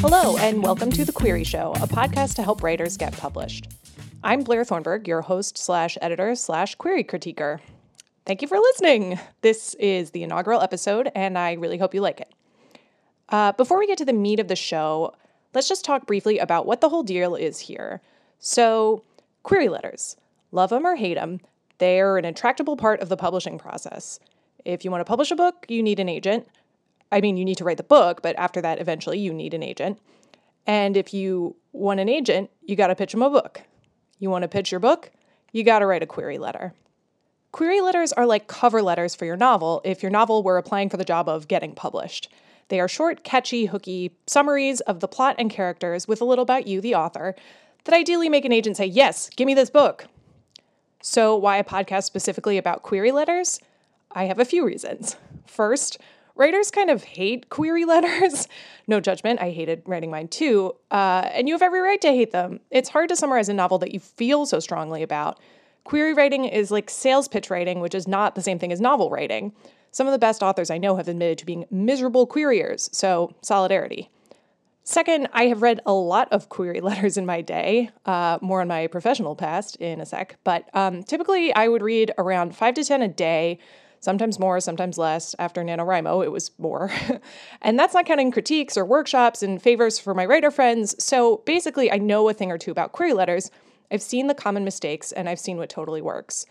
Hello, and welcome to The Query Show, a podcast to help writers get published. I'm Blair Thornburgh, your host slash editor slash query critiquer. Thank you for listening. This is the inaugural episode, and I really hope you like it. Uh, before we get to the meat of the show, let's just talk briefly about what the whole deal is here. So, query letters, love them or hate them, they're an intractable part of the publishing process. If you want to publish a book, you need an agent. I mean, you need to write the book, but after that, eventually, you need an agent. And if you want an agent, you got to pitch them a book. You want to pitch your book, you got to write a query letter. Query letters are like cover letters for your novel if your novel were applying for the job of getting published. They are short, catchy, hooky summaries of the plot and characters with a little about you, the author, that ideally make an agent say, Yes, give me this book. So, why a podcast specifically about query letters? I have a few reasons. First, writers kind of hate query letters. no judgment, I hated writing mine too. Uh, and you have every right to hate them. It's hard to summarize a novel that you feel so strongly about. Query writing is like sales pitch writing, which is not the same thing as novel writing. Some of the best authors I know have admitted to being miserable queriers, so solidarity. Second, I have read a lot of query letters in my day, uh, more in my professional past in a sec, but um, typically I would read around five to 10 a day, sometimes more, sometimes less. After NaNoWriMo, it was more. and that's not counting critiques or workshops and favors for my writer friends, so basically I know a thing or two about query letters. I've seen the common mistakes and I've seen what totally works.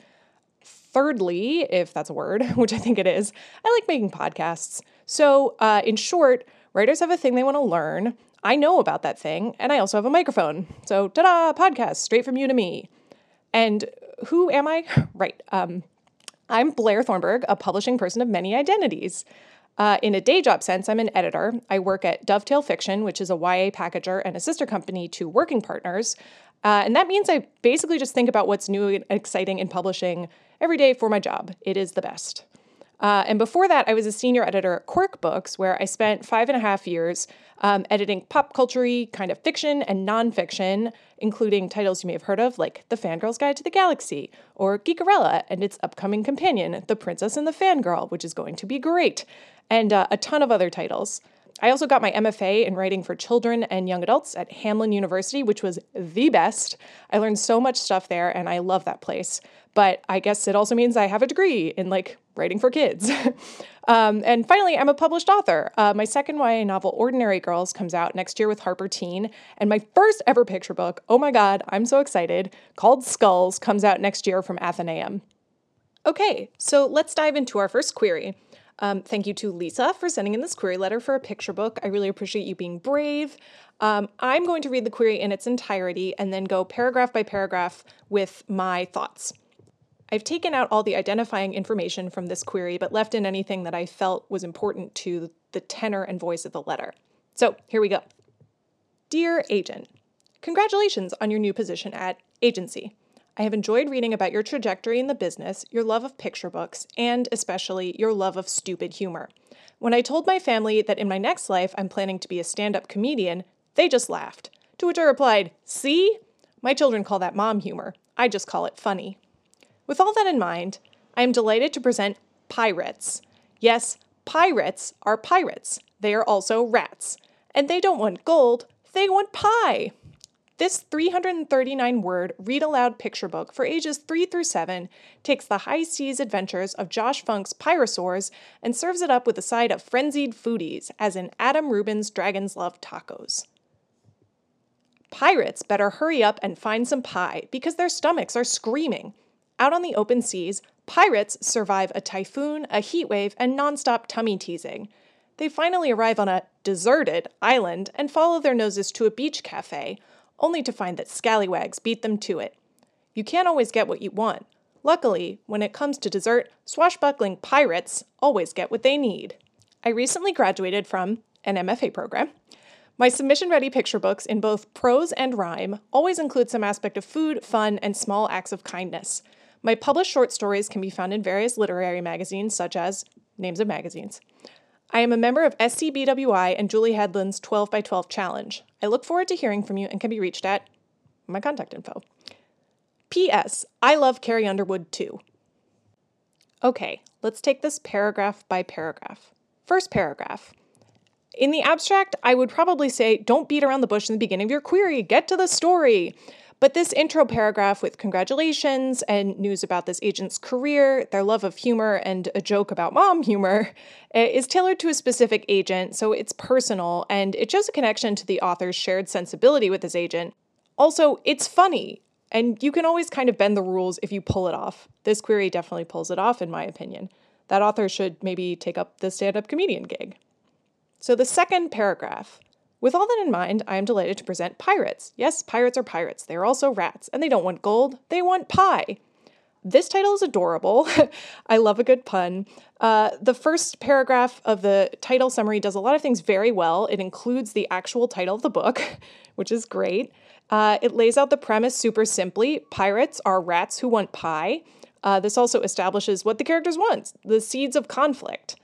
Thirdly, if that's a word, which I think it is, I like making podcasts. So, uh, in short, writers have a thing they want to learn. I know about that thing, and I also have a microphone. So, ta da, podcast, straight from you to me. And who am I? Right. Um, I'm Blair Thornburgh, a publishing person of many identities. Uh, in a day job sense, I'm an editor. I work at Dovetail Fiction, which is a YA packager and a sister company to Working Partners. Uh, and that means I basically just think about what's new and exciting in publishing every day for my job. It is the best. Uh, and before that, I was a senior editor at Quirk Books, where I spent five and a half years um, editing pop culture kind of fiction and nonfiction, including titles you may have heard of, like The Fangirl's Guide to the Galaxy, or Geekerella and its upcoming companion, The Princess and the Fangirl, which is going to be great, and uh, a ton of other titles. I also got my MFA in writing for children and young adults at Hamline University, which was the best. I learned so much stuff there, and I love that place. But I guess it also means I have a degree in like writing for kids. um, and finally, I'm a published author. Uh, my second YA novel, Ordinary Girls, comes out next year with Harper Teen. And my first ever picture book, oh my God, I'm so excited, called Skulls, comes out next year from Atheneum. Okay, so let's dive into our first query. Um, thank you to Lisa for sending in this query letter for a picture book. I really appreciate you being brave. Um, I'm going to read the query in its entirety and then go paragraph by paragraph with my thoughts. I've taken out all the identifying information from this query, but left in anything that I felt was important to the tenor and voice of the letter. So here we go. Dear Agent, congratulations on your new position at Agency. I have enjoyed reading about your trajectory in the business, your love of picture books, and especially your love of stupid humor. When I told my family that in my next life I'm planning to be a stand up comedian, they just laughed. To which I replied, See? My children call that mom humor. I just call it funny. With all that in mind, I am delighted to present Pirates. Yes, pirates are pirates. They are also rats. And they don't want gold, they want pie. This 339 word read aloud picture book for ages 3 through 7 takes the high seas adventures of Josh Funk's Pirasaurs and serves it up with a side of frenzied foodies, as in Adam Rubin's Dragons Love Tacos. Pirates better hurry up and find some pie because their stomachs are screaming. Out on the open seas, pirates survive a typhoon, a heat wave, and nonstop tummy teasing. They finally arrive on a deserted island and follow their noses to a beach cafe only to find that scallywags beat them to it. You can't always get what you want. Luckily, when it comes to dessert, swashbuckling pirates always get what they need. I recently graduated from an MFA program. My submission ready picture books in both prose and rhyme always include some aspect of food, fun, and small acts of kindness. My published short stories can be found in various literary magazines, such as names of magazines. I am a member of SCBWI and Julie Hedlund's 12 by 12 challenge. I look forward to hearing from you and can be reached at my contact info. P.S. I love Carrie Underwood too. Okay, let's take this paragraph by paragraph. First paragraph. In the abstract, I would probably say don't beat around the bush in the beginning of your query, get to the story. But this intro paragraph with congratulations and news about this agent's career, their love of humor, and a joke about mom humor eh, is tailored to a specific agent, so it's personal and it shows a connection to the author's shared sensibility with this agent. Also, it's funny, and you can always kind of bend the rules if you pull it off. This query definitely pulls it off, in my opinion. That author should maybe take up the stand up comedian gig. So, the second paragraph with all that in mind, I am delighted to present pirates. Yes, pirates are pirates. They are also rats, and they don't want gold, they want pie. This title is adorable. I love a good pun. Uh, the first paragraph of the title summary does a lot of things very well. It includes the actual title of the book, which is great. Uh, it lays out the premise super simply pirates are rats who want pie. Uh, this also establishes what the characters want the seeds of conflict.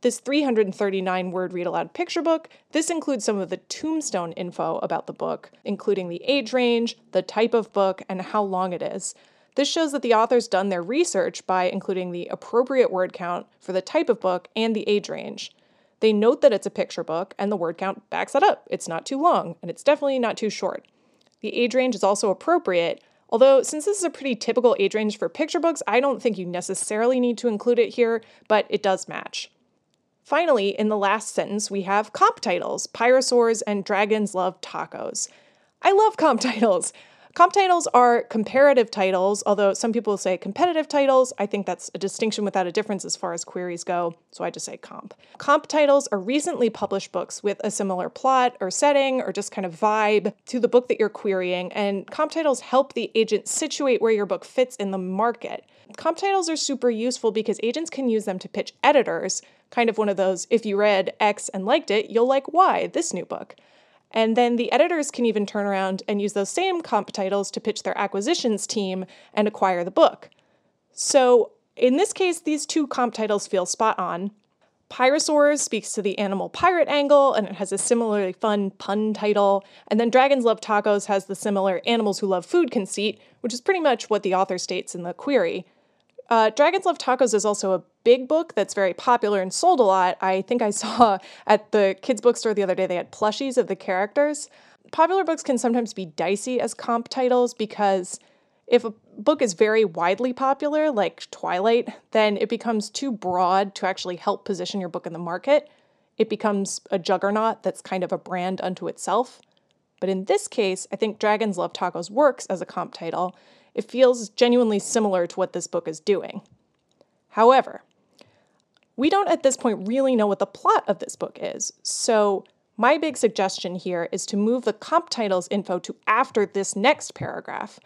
This 339 word read aloud picture book, this includes some of the tombstone info about the book, including the age range, the type of book, and how long it is. This shows that the author's done their research by including the appropriate word count for the type of book and the age range. They note that it's a picture book, and the word count backs that up. It's not too long, and it's definitely not too short. The age range is also appropriate, although, since this is a pretty typical age range for picture books, I don't think you necessarily need to include it here, but it does match. Finally, in the last sentence, we have comp titles Pirasaurs and Dragons Love Tacos. I love comp titles. Comp titles are comparative titles, although some people say competitive titles. I think that's a distinction without a difference as far as queries go, so I just say comp. Comp titles are recently published books with a similar plot or setting or just kind of vibe to the book that you're querying, and comp titles help the agent situate where your book fits in the market. Comp titles are super useful because agents can use them to pitch editors kind of one of those if you read X and liked it, you'll like Y, this new book. And then the editors can even turn around and use those same comp titles to pitch their acquisitions team and acquire the book. So in this case, these two comp titles feel spot on. Pirasaurs speaks to the animal pirate angle and it has a similarly fun pun title. And then Dragons Love Tacos has the similar animals who love food conceit, which is pretty much what the author states in the query. Uh, Dragons Love Tacos is also a big book that's very popular and sold a lot. I think I saw at the kids' bookstore the other day they had plushies of the characters. Popular books can sometimes be dicey as comp titles because if a book is very widely popular, like Twilight, then it becomes too broad to actually help position your book in the market. It becomes a juggernaut that's kind of a brand unto itself. But in this case, I think Dragons Love Tacos works as a comp title it feels genuinely similar to what this book is doing. However, we don't at this point really know what the plot of this book is, so my big suggestion here is to move the comp titles info to after this next paragraph.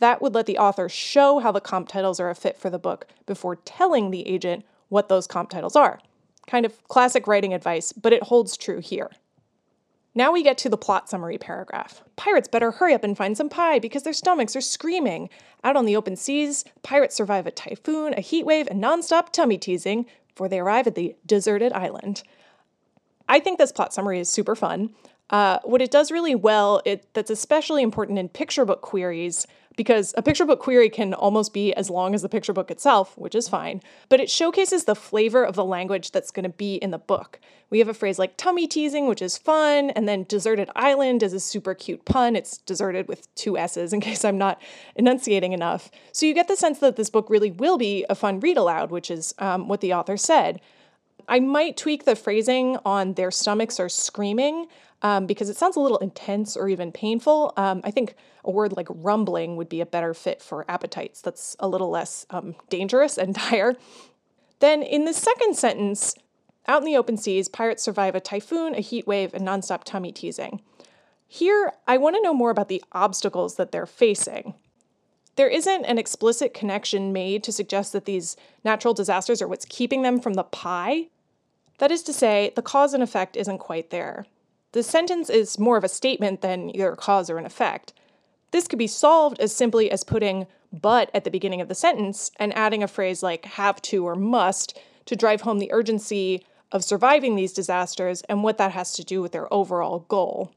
That would let the author show how the comp titles are a fit for the book before telling the agent what those comp titles are. Kind of classic writing advice, but it holds true here. Now we get to the plot summary paragraph. Pirates better hurry up and find some pie because their stomachs are screaming. Out on the open seas, pirates survive a typhoon, a heat wave, and nonstop tummy teasing before they arrive at the deserted island. I think this plot summary is super fun. Uh, what it does really well, it, that's especially important in picture book queries, because a picture book query can almost be as long as the picture book itself, which is fine, but it showcases the flavor of the language that's going to be in the book. We have a phrase like tummy teasing, which is fun, and then deserted island is a super cute pun. It's deserted with two S's in case I'm not enunciating enough. So you get the sense that this book really will be a fun read aloud, which is um, what the author said. I might tweak the phrasing on their stomachs are screaming um, because it sounds a little intense or even painful. Um, I think a word like rumbling would be a better fit for appetites. That's a little less um, dangerous and dire. Then in the second sentence, out in the open seas, pirates survive a typhoon, a heat wave, and nonstop tummy teasing. Here, I want to know more about the obstacles that they're facing. There isn't an explicit connection made to suggest that these natural disasters are what's keeping them from the pie. That is to say, the cause and effect isn't quite there. The sentence is more of a statement than either a cause or an effect. This could be solved as simply as putting but at the beginning of the sentence and adding a phrase like have to or must to drive home the urgency of surviving these disasters and what that has to do with their overall goal.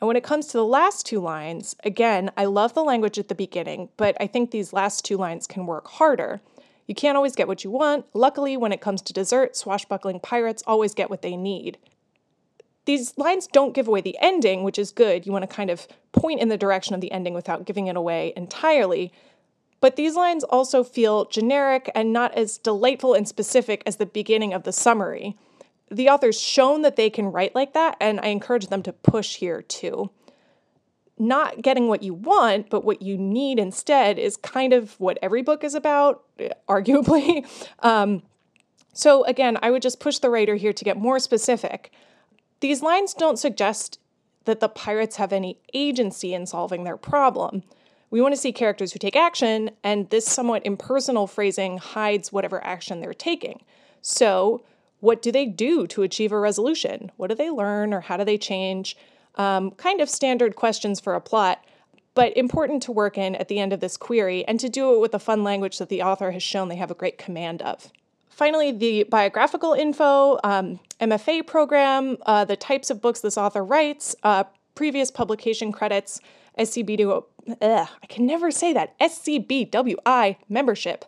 And when it comes to the last two lines, again, I love the language at the beginning, but I think these last two lines can work harder. You can't always get what you want. Luckily, when it comes to dessert, swashbuckling pirates always get what they need. These lines don't give away the ending, which is good. You want to kind of point in the direction of the ending without giving it away entirely. But these lines also feel generic and not as delightful and specific as the beginning of the summary the author's shown that they can write like that, and I encourage them to push here too. Not getting what you want, but what you need instead is kind of what every book is about, arguably. Um, so, again, I would just push the writer here to get more specific. These lines don't suggest that the pirates have any agency in solving their problem. We want to see characters who take action, and this somewhat impersonal phrasing hides whatever action they're taking. So, what do they do to achieve a resolution? What do they learn or how do they change? Um, kind of standard questions for a plot, but important to work in at the end of this query and to do it with a fun language that the author has shown they have a great command of. Finally, the biographical info, um, MFA program, uh, the types of books this author writes, uh, previous publication credits, SCBW, ugh, I can never say that, SCBWI membership.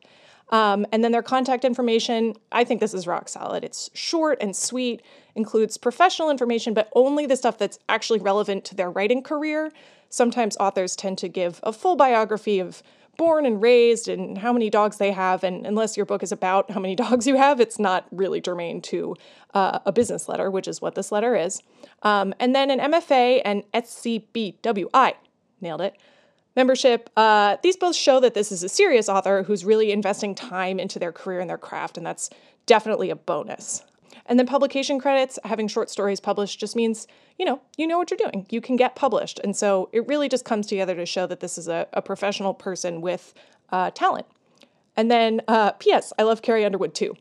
Um, and then their contact information, I think this is rock solid. It's short and sweet, includes professional information, but only the stuff that's actually relevant to their writing career. Sometimes authors tend to give a full biography of born and raised and how many dogs they have. And unless your book is about how many dogs you have, it's not really germane to uh, a business letter, which is what this letter is. Um, and then an MFA and SCBWI, nailed it, membership. Uh, these both show that this is a serious author who's really investing time into their career and their craft, and that's definitely a bonus. And then publication credits, having short stories published just means, you know, you know what you're doing. You can get published. And so it really just comes together to show that this is a, a professional person with uh, talent. And then, uh, P.S., I love Carrie Underwood too.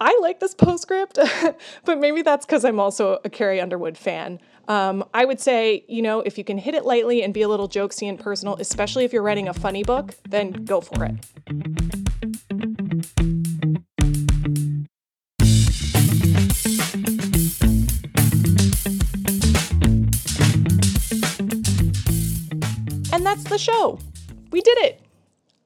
I like this postscript, but maybe that's because I'm also a Carrie Underwood fan. Um, I would say, you know, if you can hit it lightly and be a little jokesy and personal, especially if you're writing a funny book, then go for it. The show. We did it.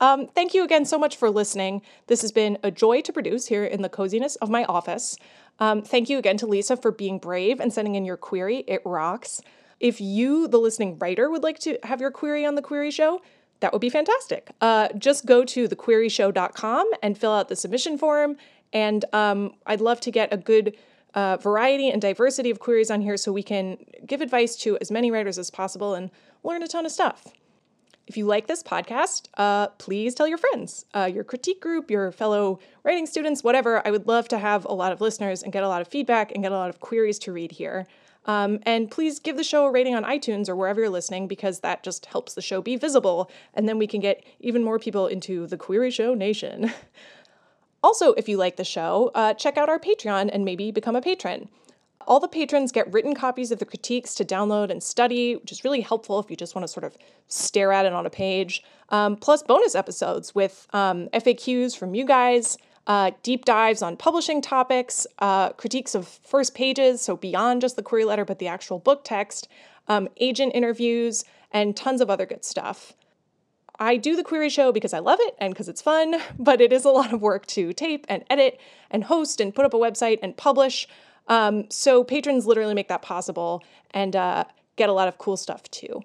Um, thank you again so much for listening. This has been a joy to produce here in the coziness of my office. Um, thank you again to Lisa for being brave and sending in your query. It rocks. If you, the listening writer, would like to have your query on the Query Show, that would be fantastic. Uh, just go to thequeryshow.com and fill out the submission form. And um, I'd love to get a good uh, variety and diversity of queries on here so we can give advice to as many writers as possible and learn a ton of stuff. If you like this podcast, uh, please tell your friends, uh, your critique group, your fellow writing students, whatever. I would love to have a lot of listeners and get a lot of feedback and get a lot of queries to read here. Um, and please give the show a rating on iTunes or wherever you're listening because that just helps the show be visible. And then we can get even more people into the Query Show Nation. also, if you like the show, uh, check out our Patreon and maybe become a patron. All the patrons get written copies of the critiques to download and study, which is really helpful if you just want to sort of stare at it on a page. Um, plus, bonus episodes with um, FAQs from you guys, uh, deep dives on publishing topics, uh, critiques of first pages, so beyond just the query letter, but the actual book text, um, agent interviews, and tons of other good stuff. I do the query show because I love it and because it's fun, but it is a lot of work to tape and edit and host and put up a website and publish. Um, so patrons literally make that possible and uh, get a lot of cool stuff too.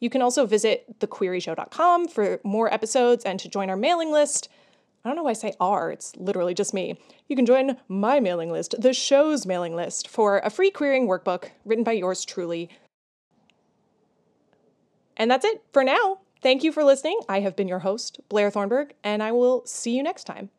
You can also visit thequeryshow.com for more episodes and to join our mailing list. I don't know why I say our, it's literally just me. You can join my mailing list, the show's mailing list, for a free querying workbook written by yours truly. And that's it for now. Thank you for listening. I have been your host, Blair Thornburgh, and I will see you next time.